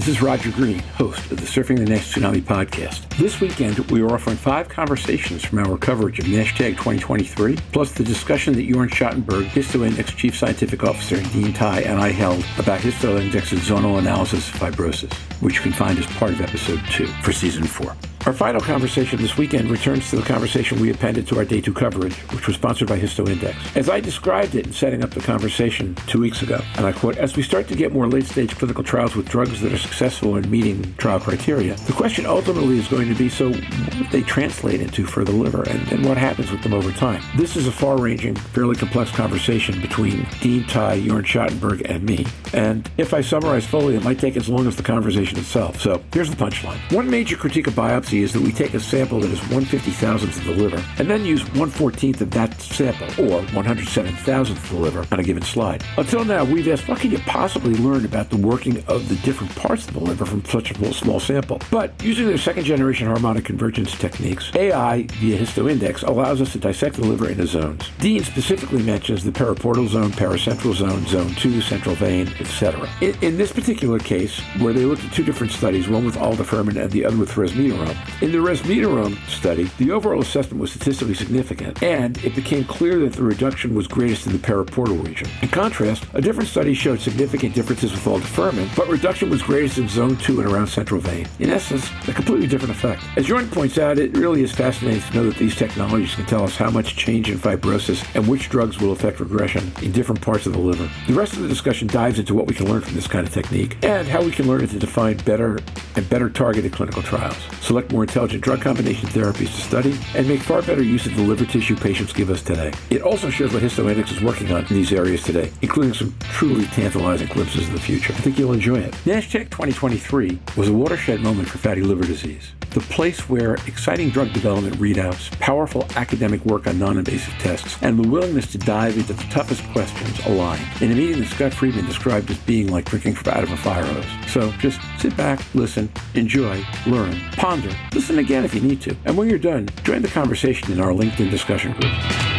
This is Roger Green, host of the Surfing the Next Tsunami podcast. This weekend, we are offering five conversations from our coverage of NASHTAG 2023, plus the discussion that Jorn Schattenberg, HistoIndex Chief Scientific Officer, Dean Tai and I held about HistoIndex's zonal analysis of fibrosis, which you can find as part of episode two for season four. Our final conversation this weekend returns to the conversation we appended to our day two coverage, which was sponsored by HistoIndex. As I described it in setting up the conversation two weeks ago, and I quote, as we start to get more late stage clinical trials with drugs that are successful in meeting trial criteria, the question ultimately is going to be so what they translate into for the liver and, and what happens with them over time? This is a far ranging, fairly complex conversation between Dean Tai, Jorn Schattenberg, and me. And if I summarize fully, it might take as long as the conversation itself. So here's the punchline. One major critique of biopsy is that we take a sample that is 150,000th of the liver and then use 114th of that sample, or 107,000th of the liver, on a given slide. Until now, we've asked what can you possibly learn about the working of the different parts of the liver from such a small sample? But using their second generation harmonic convergence techniques, AI via HistoIndex allows us to dissect the liver into zones. Dean specifically mentions the periportal zone, pericentral zone, zone 2, central vein, etc. In, in, this particular case, where they looked at two different studies, one with aldafermin and the other with resmetirom, in the resmetirom study, the overall assessment was statistically significant, and it became clear that the reduction was greatest in the periportal region. In contrast, a different study showed significant differences with aldafermin, but reduction was greatest in zone 2 and around central vein. In essence, a completely different effect. As Jorn points out, it really is fascinating to know that these technologies can tell us how much change in fibrosis and which drugs will affect regression in different parts of the liver. The rest of the discussion dives into what we can learn from this kind of technique and how we can learn it to define better and better targeted clinical trials. Select more intelligent drug combination therapies to study, and make far better use of the liver tissue patients give us today. It also shows what HistoIndex is working on in these areas today, including some truly tantalizing glimpses of the future. I think you'll enjoy it. NASHTAG 2023 was a watershed moment for fatty liver disease the place where exciting drug development readouts, powerful academic work on non invasive tests, and the willingness to dive into the toughest questions align in a meeting that Scott Friedman described as being like drinking out of a fire hose. So just sit back, listen, enjoy, learn, ponder, listen again if you need to. And when you're done, join the conversation in our LinkedIn discussion group.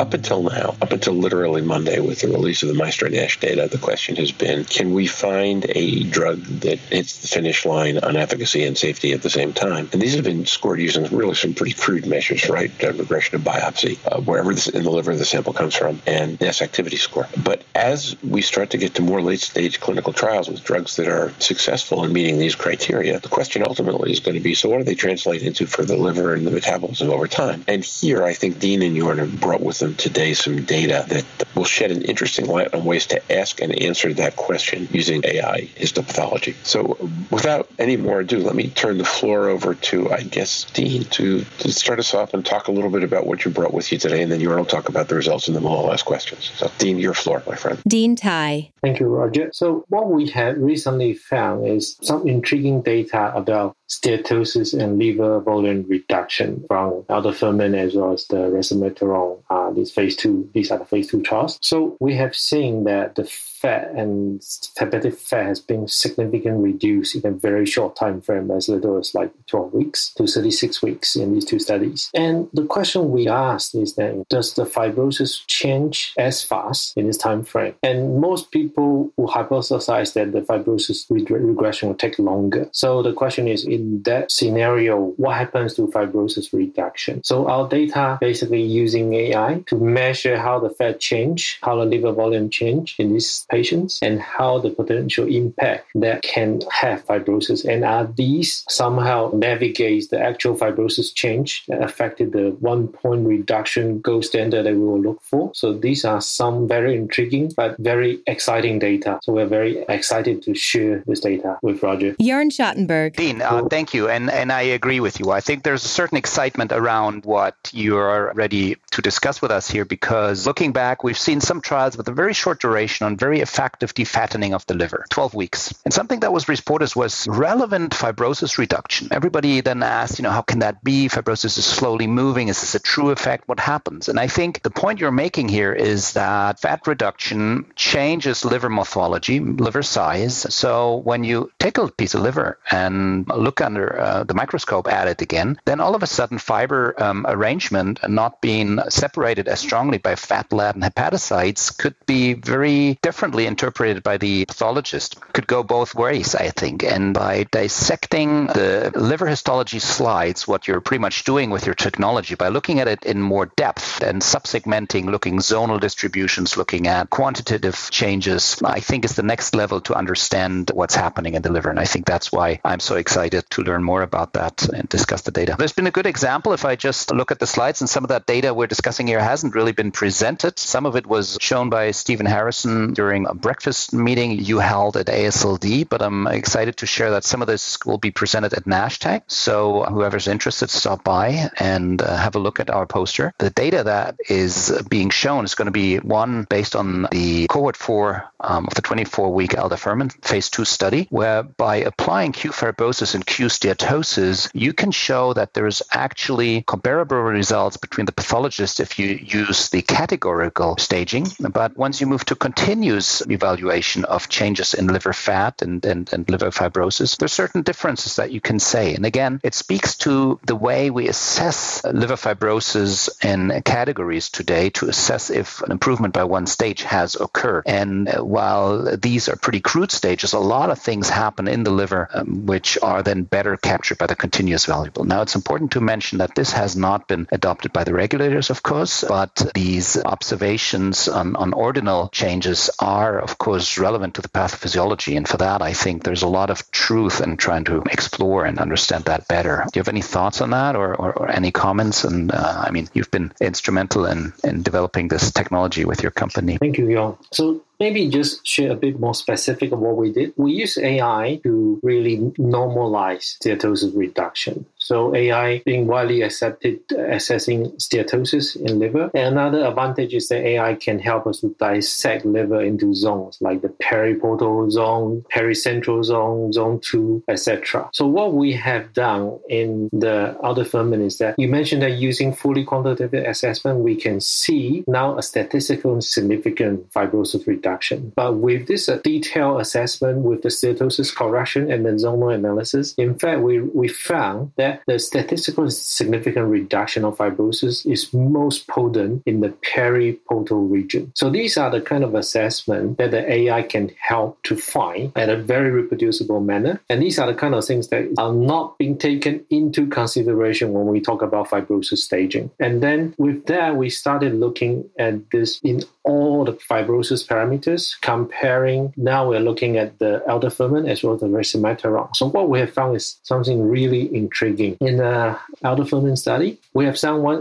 Up until now, up until literally Monday with the release of the Maestro Nash data, the question has been can we find a drug that hits the finish line on efficacy and safety at the same time? And these have been scored using really some pretty crude measures, right? Regression of biopsy, uh, wherever this, in the liver the sample comes from, and NAS activity score. But as we start to get to more late stage clinical trials with drugs that are successful in meeting these criteria, the question ultimately is going to be so what do they translate into for the liver and the metabolism over time? And here I think Dean and Jorn have brought with them today some data that will shed an interesting light on ways to ask and answer that question using AI histopathology. So, without any more ado, let me turn the floor over to, I guess, Dean to, to start us off and talk a little bit about what you brought with you today, and then you will talk about the results, and then we'll all ask questions. So, Dean, your floor, my friend. Dean Tai. Thank you, Roger. So, what we have recently found is some intriguing data about steatosis and liver volume reduction from aldafermin as well as the resmetirom. Uh, these phase two, these are the phase two trials. So we have seen that the fat and hepatic fat has been significantly reduced in a very short time frame, as little as like 12 weeks to 36 weeks in these two studies. And the question we asked is that does the fibrosis change as fast in this time frame? And most people will hypothesize that the fibrosis regression will take longer. So the question is, in that scenario, what happens to fibrosis reduction? So our data basically using AI to measure how the fat change, how the liver volume change in these patients, and how the potential impact that can have fibrosis. And are these somehow navigate the actual fibrosis change that affected the one point reduction gold standard that we will look for? So these are some very intriguing but very exciting data. So we're very excited to share this data with Roger. Jorn Schattenberg. Dean, uh, thank you. And, and I agree with you. I think there's a certain excitement around what you're ready to discuss with us here because looking back, we've seen some trials with a very short duration on very effective defattening of the liver, 12 weeks. And something that was reported was relevant fibrosis reduction. Everybody then asked, you know, how can that be? Fibrosis is slowly moving. Is this a true effect? What happens? And I think the point you're making here is that fat reduction changes liver morphology, liver size. So when you take a piece of liver and look under uh, the microscope at it again, then all of a sudden fiber um, arrangement not being separated as strongly by fat, lab, and hepatocytes could be very differently interpreted by the pathologist. Could go both ways, I think. And by dissecting the liver histology slides, what you're pretty much doing with your technology, by looking at it in more depth and subsegmenting, looking zonal distributions, looking at quantitative changes, I think is the next level to understand what's happening in the liver. And I think that's why I'm so excited to learn more about that and discuss the data. There's been a good example if I just look at the slides, and some of that data we're discussing here hasn't really been presented. Some of it was shown by Stephen Harrison during a breakfast meeting you held at ASLD, but I'm excited to share that some of this will be presented at NASHTAG. So whoever's interested, stop by and uh, have a look at our poster. The data that is being shown is going to be one based on the cohort four um, of the 24 week aldafermin phase two study, where by applying Q fibrosis and Q steatosis, you can show that there's actually comparable results between the pathologists if you use the categorical staging. But once you move to continuous evaluation of changes in liver fat and, and, and liver fibrosis, there's certain differences that you can say. And again, it speaks to the way we assess liver fibrosis in categories today to assess if an improvement by one stage has occurred. And while these are pretty crude stages, a lot of things happen in the liver um, which are then better captured by the continuous variable. Now, it's important to mention that this has not been adopted by the regulators, of course, but these observations on, on ordinal changes are, of course, relevant to the pathophysiology. And for that, I think there's a lot of truth in trying to explore and understand that better. Do you have any thoughts on that or, or, or any comments? And uh, I mean, you've been instrumental in, in developing this technology with your company. Thank you, Jorn. So maybe just share a bit more specific of what we did. We use AI to really normalize steatosis reduction. So AI being widely accepted assessing steatosis in liver. And another advantage is that AI can help us to dissect liver into zones like the periportal zone, pericentral zone, zone two, etc. So what we have done in the other aldafermin is that you mentioned that using fully quantitative assessment, we can see now a statistical significant fibrosis reduction. But with this uh, detailed assessment with the steatosis correction and the zonal analysis, in fact, we, we found that the statistical significant reduction of fibrosis is most potent in the periportal region. So these are the kind of assessment that the AI can help to find at a very reproducible manner. And these are the kind of things that are not being taken into consideration when we talk about fibrosis staging. And then with that, we started looking at this in all the fibrosis parameters, comparing. Now we're looking at the aldafermin as well as the resmetirom. So what we have found is something really intriguing. In the aldafermin study, we have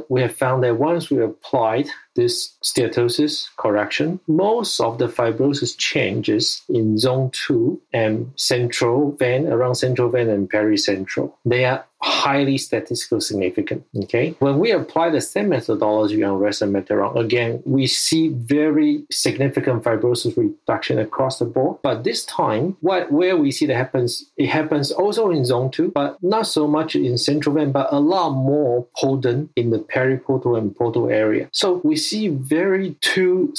we have found that once we applied this steatosis correction, most of the fibrosis changes in zone two and central vein, around central vein and pericentral. They are highly statistically significant. Okay, when we apply the same methodology on resmetirom, again we see very significant fibrosis reduction across the board. But this time, what where we see that happens, it happens also in zone two, but not so much in central vein, but a lot more potent in the periportal and portal area. So we see very two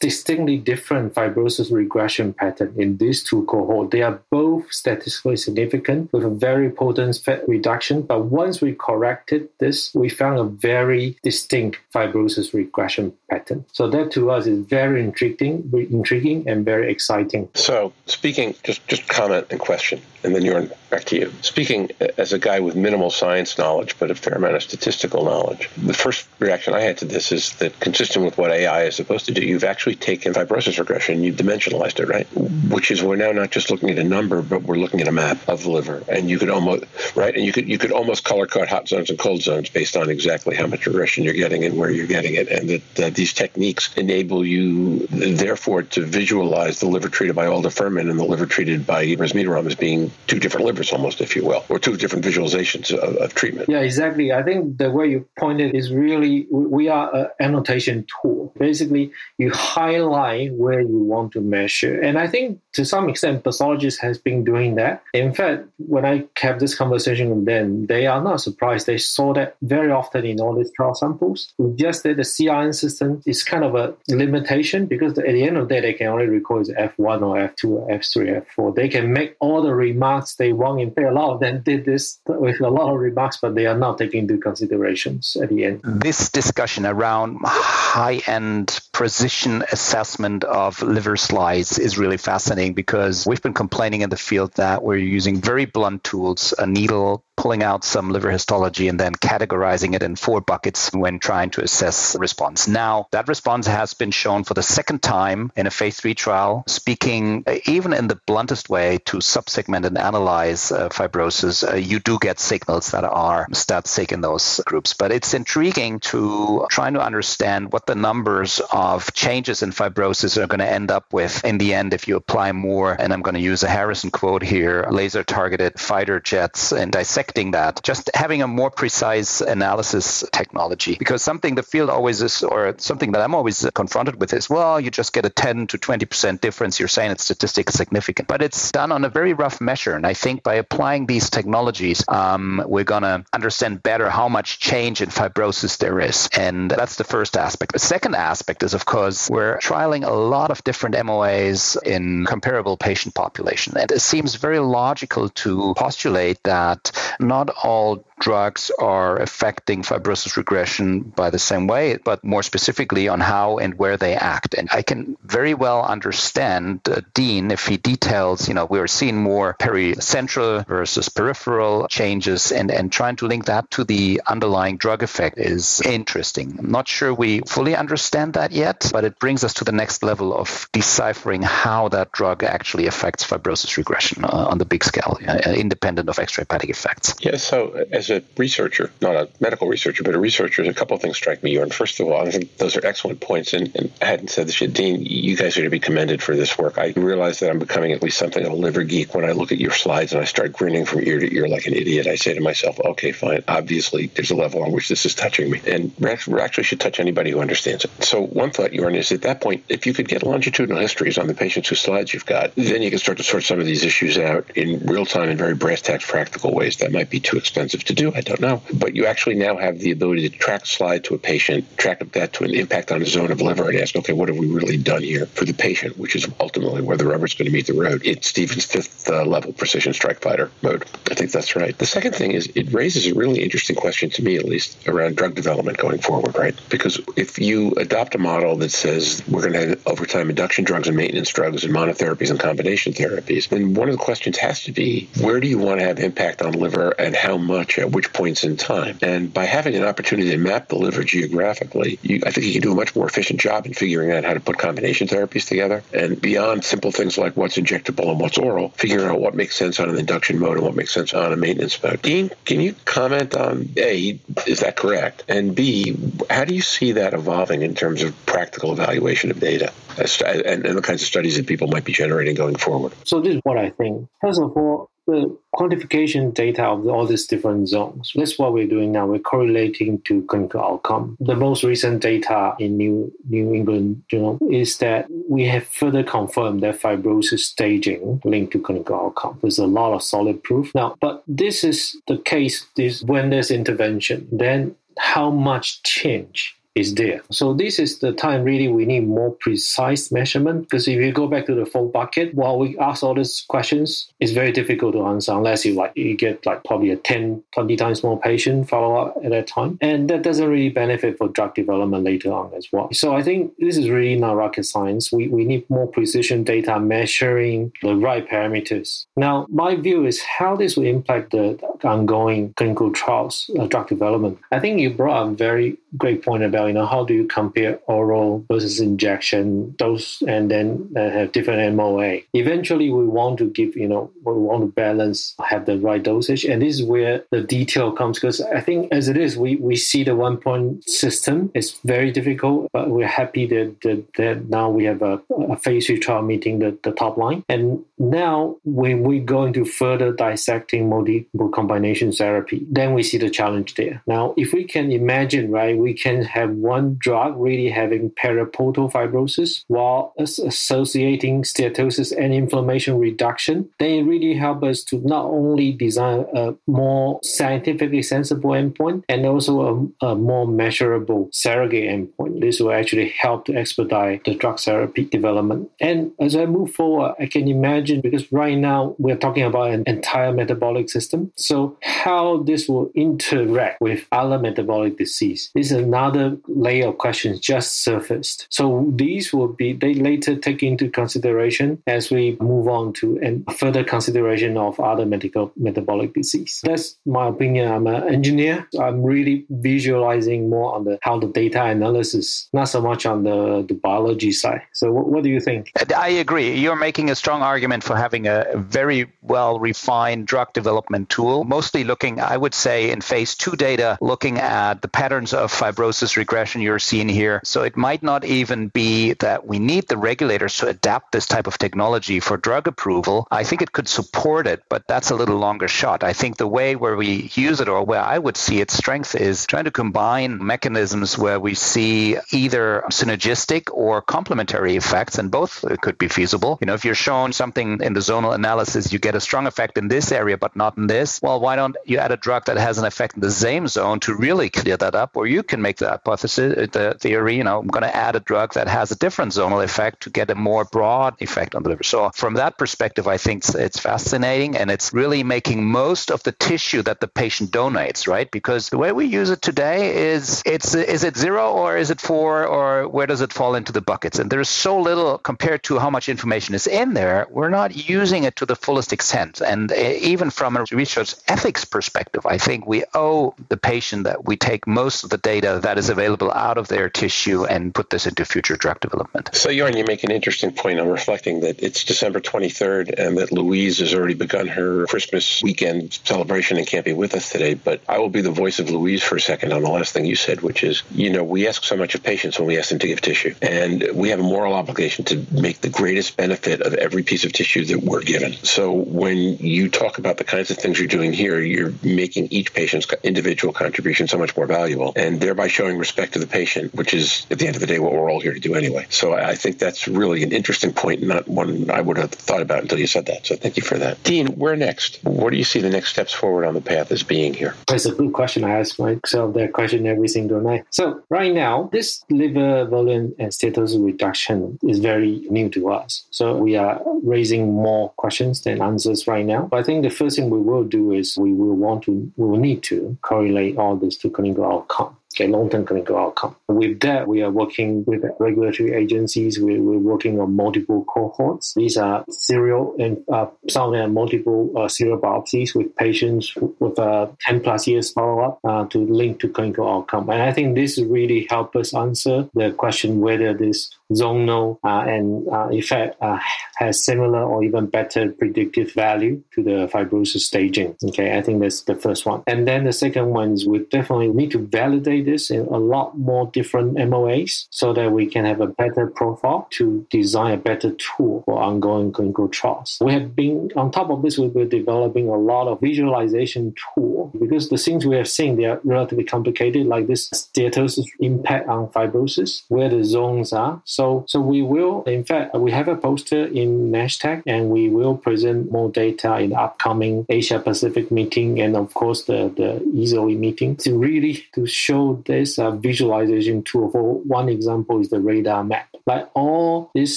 distinctly different fibrosis regression pattern in these two cohorts. They are both statistically significant with a very potent fat reduction but once we corrected this, we found a very distinct fibrosis regression pattern. So that to us is very intriguing, intriguing and very exciting. So speaking, just just comment and question, and then you're back to you. Speaking as a guy with minimal science knowledge, but a fair amount of statistical knowledge, the first reaction I had to this is that consistent with what AI is supposed to do, you've actually taken fibrosis regression, you've dimensionalized it, right? Which is we're now not just looking at a number, but we're looking at a map of the liver, and you could almost right, and you could you could almost color code hot zones and cold zones based on exactly how much regression you're getting and where you're getting it, and that these techniques enable you, therefore, to visualize the liver treated by aldafermin and the liver treated by resmetirom as being two different livers, almost, if you will, or two different visualizations of, of treatment. Yeah, exactly. I think the way you pointed is really we are an annotation tool. Basically, you highlight where you want to measure, and I think to some extent, pathologists has been doing that. In fact, when I have this conversation with them they are not surprised. They saw that very often in all these trial samples. We Just that the CRN system is kind of a limitation because at the end of the day, they can only record F1 or F2 or F3, or F4. They can make all the remote remarks. They want in of them did this with a lot of remarks, but they are not taking into considerations at the end. This discussion around high-end precision assessment of liver slides is really fascinating because we've been complaining in the field that we're using very blunt tools, a needle pulling out some liver histology and then categorizing it in four buckets when trying to assess response. Now, that response has been shown for the second time in a phase three trial, speaking uh, even in the bluntest way to subsegment and analyze uh, fibrosis. Uh, you do get signals that are stat sig in those groups. But it's intriguing to try to understand what the numbers of changes in fibrosis are going to end up with in the end if you apply more, and I'm going to use a Harrison quote here laser targeted fighter jets and dissect that, just having a more precise analysis technology. Because something the field always is, or something that I'm always confronted with is, well, you just get a 10 to 20% difference. You're saying it's statistically significant. But it's done on a very rough measure. And I think by applying these technologies, um, we're going to understand better how much change in fibrosis there is. And that's the first aspect. The second aspect is, of course, we're trialing a lot of different MOAs in comparable patient population. And it seems very logical to postulate that not all drugs are affecting fibrosis regression by the same way, but more specifically on how and where they act. And I can very well understand uh, Dean if he details, you know, we're seeing more pericentral versus peripheral changes and, and trying to link that to the underlying drug effect is interesting. I'm not sure we fully understand that yet, but it brings us to the next level of deciphering how that drug actually affects fibrosis regression uh, on the big scale, uh, independent of extrahepatic effects. Yeah, so as a researcher, not a medical researcher, but a researcher, a couple of things strike me. And first of all, I think those are excellent points. And, and I hadn't said this yet, Dean. You guys are to be commended for this work. I realize that I'm becoming at least something of a liver geek when I look at your slides and I start grinning from ear to ear like an idiot. I say to myself, okay, fine. Obviously, there's a level on which this is touching me, and we actually should touch anybody who understands it. So one thought, Jorn, is at that point, if you could get longitudinal histories on the patients whose slides you've got, then you can start to sort some of these issues out in real time in very brass tacks practical ways. That might be too expensive to do. I don't know. But you actually now have the ability to track slide to a patient, track that to an impact on a zone of liver, and ask, okay, what have we really done here for the patient, which is ultimately where the rubber's going to meet the road. It's Stephen's fifth uh, level precision strike fighter mode. I think that's right. The second thing is it raises a really interesting question to me, at least, around drug development going forward, right? Because if you adopt a model that says we're going to have over time induction drugs and maintenance drugs and monotherapies and combination therapies, then one of the questions has to be where do you want to have impact on liver and how much at which points in time? And by having an opportunity to map the liver geographically, you, I think you can do a much more efficient job in figuring out how to put combination therapies together. And beyond simple things like what's injectable and what's oral, figuring out what makes sense on an induction mode and what makes sense on a maintenance mode. Dean, can you comment on A, is that correct? And B, how do you see that evolving in terms of practical evaluation of data and, and the kinds of studies that people might be generating going forward? So, this is what I think. First of all, the quantification data of all these different zones. That's what we're doing now. We're correlating to clinical outcome. The most recent data in New New England Journal is that we have further confirmed that fibrosis staging linked to clinical outcome. There's a lot of solid proof now, but this is the case. This when there's intervention, then how much change is there. So this is the time really we need more precise measurement because if you go back to the full bucket, while we ask all these questions, it's very difficult to answer unless you like you get like probably a 10, 20 times more patient follow up at that time. And that doesn't really benefit for drug development later on as well. So I think this is really not rocket science. We, we need more precision data measuring the right parameters. Now, my view is how this will impact the ongoing clinical trials, uh, drug development. I think you brought a very great point about you know how do you compare oral versus injection dose and then uh, have different MOA. Eventually, we want to give you know we want to balance have the right dosage, and this is where the detail comes because I think as it is we we see the one point system is very difficult, but we're happy that that, that now we have a, a phase three trial meeting the, the top line, and now when we go into further dissecting multiple combination therapy, then we see the challenge there. Now, if we can imagine right we can have one drug really having periportal fibrosis while associating steatosis and inflammation reduction, they really help us to not only design a more scientifically sensible endpoint and also a, a more measurable surrogate endpoint. This will actually help to expedite the drug therapy development. And as I move forward, I can imagine because right now we're talking about an entire metabolic system. So how this will interact with other metabolic disease. Another layer of questions just surfaced. So these will be they later take into consideration as we move on to and further consideration of other medical metabolic disease. That's my opinion. I'm an engineer. I'm really visualizing more on the how the data analysis, not so much on the, the biology side. So what, what do you think? Uh, I agree. You're making a strong argument for having a very well refined drug development tool, mostly looking, I would say, in phase two data, looking at the patterns of fibrosis regression you're seeing here. So it might not even be that we need the regulators to adapt this type of technology for drug approval. I think it could support it, but that's a little longer shot. I think the way where we use it or where I would see its strength is trying to combine mechanisms where we see either synergistic or complementary effects, and both could be feasible. You know, if you're shown something in the zonal analysis, you get a strong effect in this area, but not in this. Well, why don't you add a drug that has an effect in the same zone to really clear that up? Or you can make the hypothesis, the theory, you know, I'm going to add a drug that has a different zonal effect to get a more broad effect on the liver. So, from that perspective, I think it's fascinating and it's really making most of the tissue that the patient donates, right? Because the way we use it today is it's is it zero or is it four or where does it fall into the buckets? And there's so little compared to how much information is in there. We're not using it to the fullest extent. And eh, even from a research ethics perspective, I think we owe the patient that we take most of the data that is available out of their tissue and put this into future drug development. So, Jorn, you make an interesting point. I'm reflecting that it's December 23rd and that Louise has already begun her Christmas weekend celebration and can't be with us today. But I will be the voice of Louise for a second on the last thing you said, which is, you know, we ask so much of patients when we ask them to give tissue. And we have a moral obligation to make the greatest benefit of every piece of tissue that we're given. So when you talk about the kinds of things you're doing here, you're making each patient's individual contribution so much more valuable and thereby showing respect to the patient, which is at the end of the day what we're all here to do anyway. So I think that's really an interesting point, not one I would have thought about until you said that. So thank you for that. Dean, where next? What do you see the next steps forward on the path as being here? That's a good question. I ask myself that question every single night. So right now, this liver volume and steatosis reduction is very new to us. So we are raising more questions than answers right now. But I think the first thing we will do is we will want to, we will need to correlate all this to clinical outcome okay, long-term clinical outcome. With that, we are working with regulatory agencies. We, we're working on multiple cohorts. These are serial and uh, some are multiple uh, serial biopsies with patients with uh, 10 plus years follow-up uh, to link to clinical outcome. And I think this really help us answer the question whether this zonal uh, and uh, effect uh, has similar or even better predictive value to the fibrosis staging. Okay, I think that's the first one. And then the second one is we definitely need to validate this in a lot more different MOAs so that we can have a better profile to design a better tool for ongoing clinical trials. We have been, on top of this, we've been developing a lot of visualization tool because the things we have seen, they are relatively complicated, like this steatosis impact on fibrosis, where the zones are. So so, so we will, in fact, we have a poster in NASH-TAG and we will present more data in the upcoming Asia Pacific meeting and of course the, the EASL meeting to really to show this uh, visualization tool. For one example is the radar map. Like all these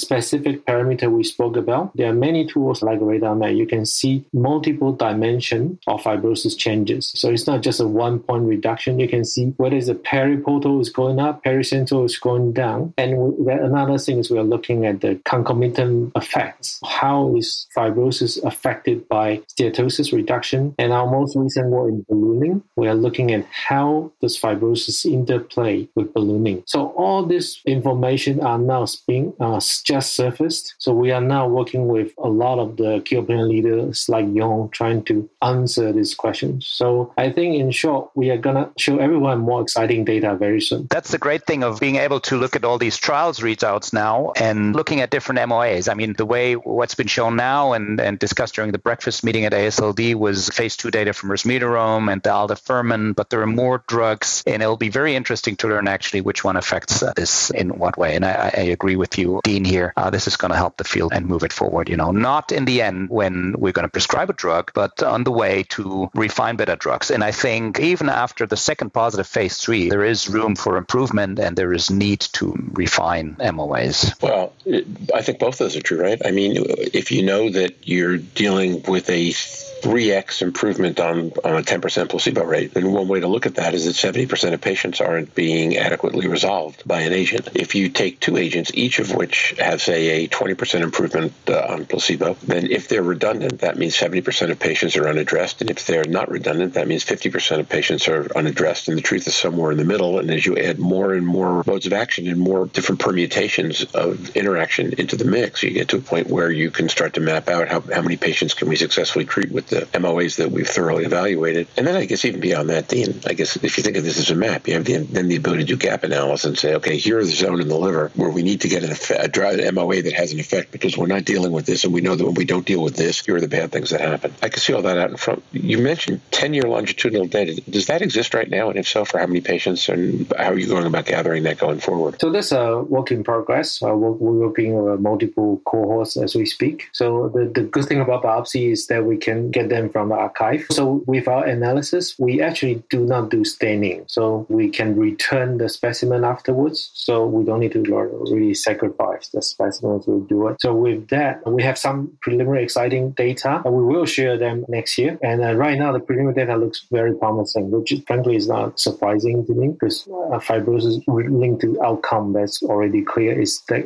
specific parameter we spoke about, there are many tools like radar map. You can see multiple dimension of fibrosis changes. So it's not just a one point reduction. You can see whether the periportal is going up, pericentral is going down, and another thing is we are looking at the concomitant effects. How is fibrosis affected by steatosis reduction? And our most recent work in ballooning, we are looking at how does fibrosis interplay with ballooning. So all this information are now being uh, just surfaced. So we are now working with a lot of the key opinion leaders like Jorn trying to answer these questions. So I think in short, we are gonna show everyone more exciting data very soon. That's the great thing of being able to look at all these trials readouts now and looking at different MOAs. I mean, the way what's been shown now and, and discussed during the breakfast meeting at ASLD was phase two data from resmetirom and the aldafermin, but there are more drugs, and it'll be very interesting to learn actually which one affects this in what way. And I, I agree with you, Dean, here. Uh, this is going to help the field and move it forward. You know, not in the end when we're going to prescribe a drug, but on the way to refine better drugs. And I think even after the second positive phase three, there is room for improvement and there is need to refine MOAs. Well, I think both of those are true, right? I mean, if you know that you're dealing with a 3x improvement on, on a 10% placebo rate. And one way to look at that is that 70% of patients aren't being adequately resolved by an agent. If you take two agents, each of which have, say, a 20% improvement uh, on placebo, then if they're redundant, that means 70% of patients are unaddressed. And if they're not redundant, that means 50% of patients are unaddressed. And the truth is somewhere in the middle. And as you add more and more modes of action and more different permutations of interaction into the mix, you get to a point where you can start to map out how, how many patients can we successfully treat with the MOAs that we've thoroughly evaluated. And then I guess even beyond that, Dean, I guess if you think of this as a map, you have the, then the ability to do gap analysis and say, okay, here's the zone in the liver where we need to get an effect, a MOA that has an effect because we're not dealing with this, and we know that when we don't deal with this, here are the bad things that happen. I can see all that out in front. You mentioned 10-year longitudinal data. Does that exist right now? And if so, for how many patients, and how are you going about gathering that going forward? So that's a work in progress. Uh, we're, we're working on multiple cohorts as we speak. So the, the good thing about biopsy is that we can get them from the archive. So with our analysis, we actually do not do staining. So we can return the specimen afterwards. So we don't need to really sacrifice the specimen to do it. So with that, we have some preliminary exciting data. We will share them next year. And uh, right now, the preliminary data looks very promising, which frankly is not surprising to me because uh, fibrosis linked to outcome that's already clear is that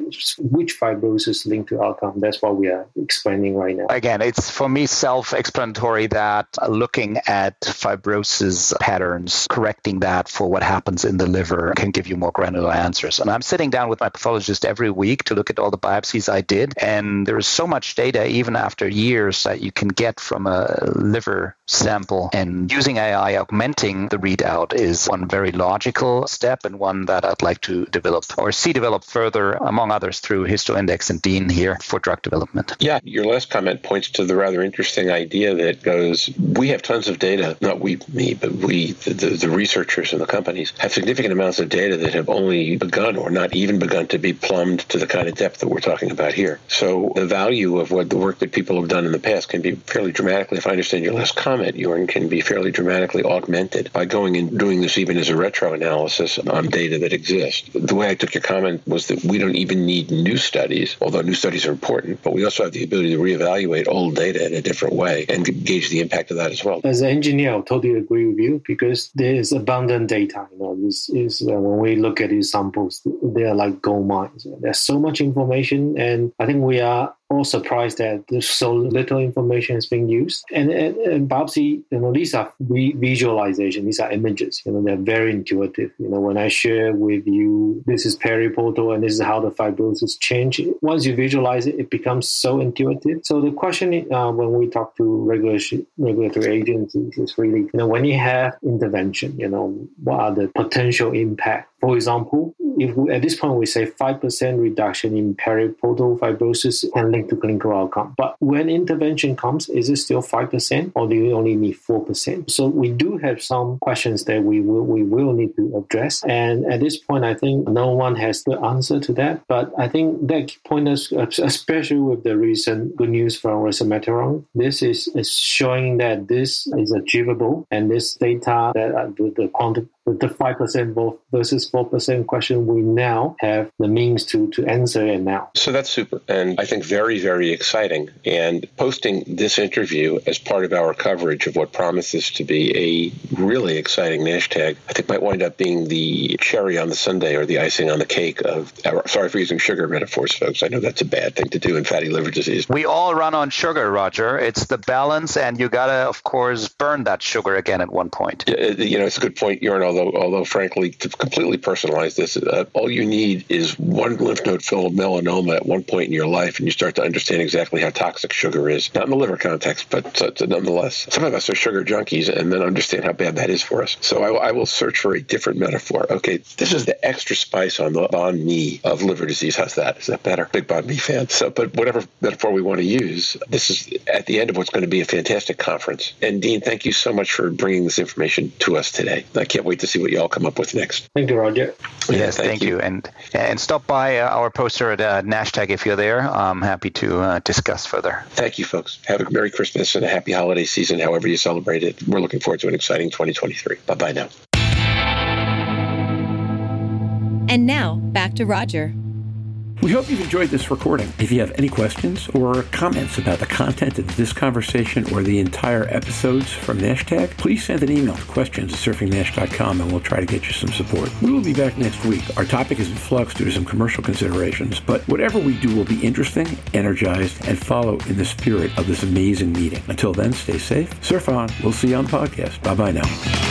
which fibrosis linked to outcome. That's what we are explaining right now. Again, it's for me self-explanatory that uh, looking at fibrosis patterns, correcting that for what happens in the liver can give you more granular answers. And I'm sitting down with my pathologist every week to look at all the biopsies I did. And there is so much data, even after years, that you can get from a liver sample. And using AI augmenting the readout is one very logical step and one that I'd like to develop or see develop further, among others, through HistoIndex and Dean here for drug development. Yeah, your last comment points to the rather interesting idea that goes we have tons of data, not we, me, but we, the, the, the researchers and the companies, have significant amounts of data that have only begun or not even begun to be plumbed to the kind of depth that we're talking about here. So the value of what the work that people have done in the past can be fairly dramatically, if I understand your last comment, Jorn, can be fairly dramatically augmented by going and doing this even as a retro analysis on data that exists. The way I took your comment was that we don't even need new studies, although new studies are important, but we also have the ability to reevaluate old data in a different way and gauge the impact of that as well. As an engineer, I totally agree with you because there is abundant data. You know, this is uh, when we look at these samples, they are like gold mines. There's so much information, and I think we are all surprised that there's so little information is being used. And, and, and biopsy, you know, these are visualization, these are images, you know, they're very intuitive. You know, when I share with you, this is periportal and this is how the fibrosis change. Once you visualize it, it becomes so intuitive. So the question uh, when we talk to regulatory, regulatory agencies is really, you know, when you have intervention, you know, what are the potential impact? For example, if we, at this point we say 5% reduction in periportal fibrosis can link to clinical outcome. But when intervention comes, is it still 5% or do you only need 4%? So we do have some questions that we will, we will need to address. And at this point, I think no one has the answer to that. But I think that point us, especially with the recent good news from resmetirom, this is, is showing that this is achievable and this data that uh, the, the quantum the 5% versus 4% question, we now have the means to, to answer it now. So that's super. And I think very, very exciting. And posting this interview as part of our coverage of what promises to be a really exciting NASH-TAG, I think might wind up being the cherry on the sundae or the icing on the cake of our, sorry for using sugar metaphors, folks. I know that's a bad thing to do in fatty liver disease. We all run on sugar, Roger. It's the balance, and you got to, of course, burn that sugar again at one point. You know, it's a good point, Jorn, although Although, frankly, to completely personalize this, uh, all you need is one lymph node filled melanoma at one point in your life, and you start to understand exactly how toxic sugar is. Not in the liver context, but uh, nonetheless, some of us are sugar junkies, and then understand how bad that is for us. So I, I will search for a different metaphor. Okay, this is the extra spice on the banh mi of liver disease. How's that? Is that better? Big banh mi fan. So, but whatever metaphor we want to use, this is at the end of what's going to be a fantastic conference. And Dean, thank you so much for bringing this information to us today. I can't wait to see what you all come up with next. Thank you, Roger. Yes, thank, thank you. you. And and stop by uh, our poster at uh, NASHTAG if you're there. I'm happy to uh, discuss further. Thank you, folks. Have a Merry Christmas and a happy holiday season, however you celebrate it. We're looking forward to an exciting 2023. Bye bye now. And now, back to Roger. We hope you've enjoyed this recording. If you have any questions or comments about the content of this conversation or the entire episodes from NASHTAG, please send an email to questions at surfingnash.com and we'll try to get you some support. We will be back next week. Our topic is in flux due to some commercial considerations, but whatever we do will be interesting, energized, and follow in the spirit of this amazing meeting. Until then, stay safe, surf on. We'll see you on podcast. Bye bye now.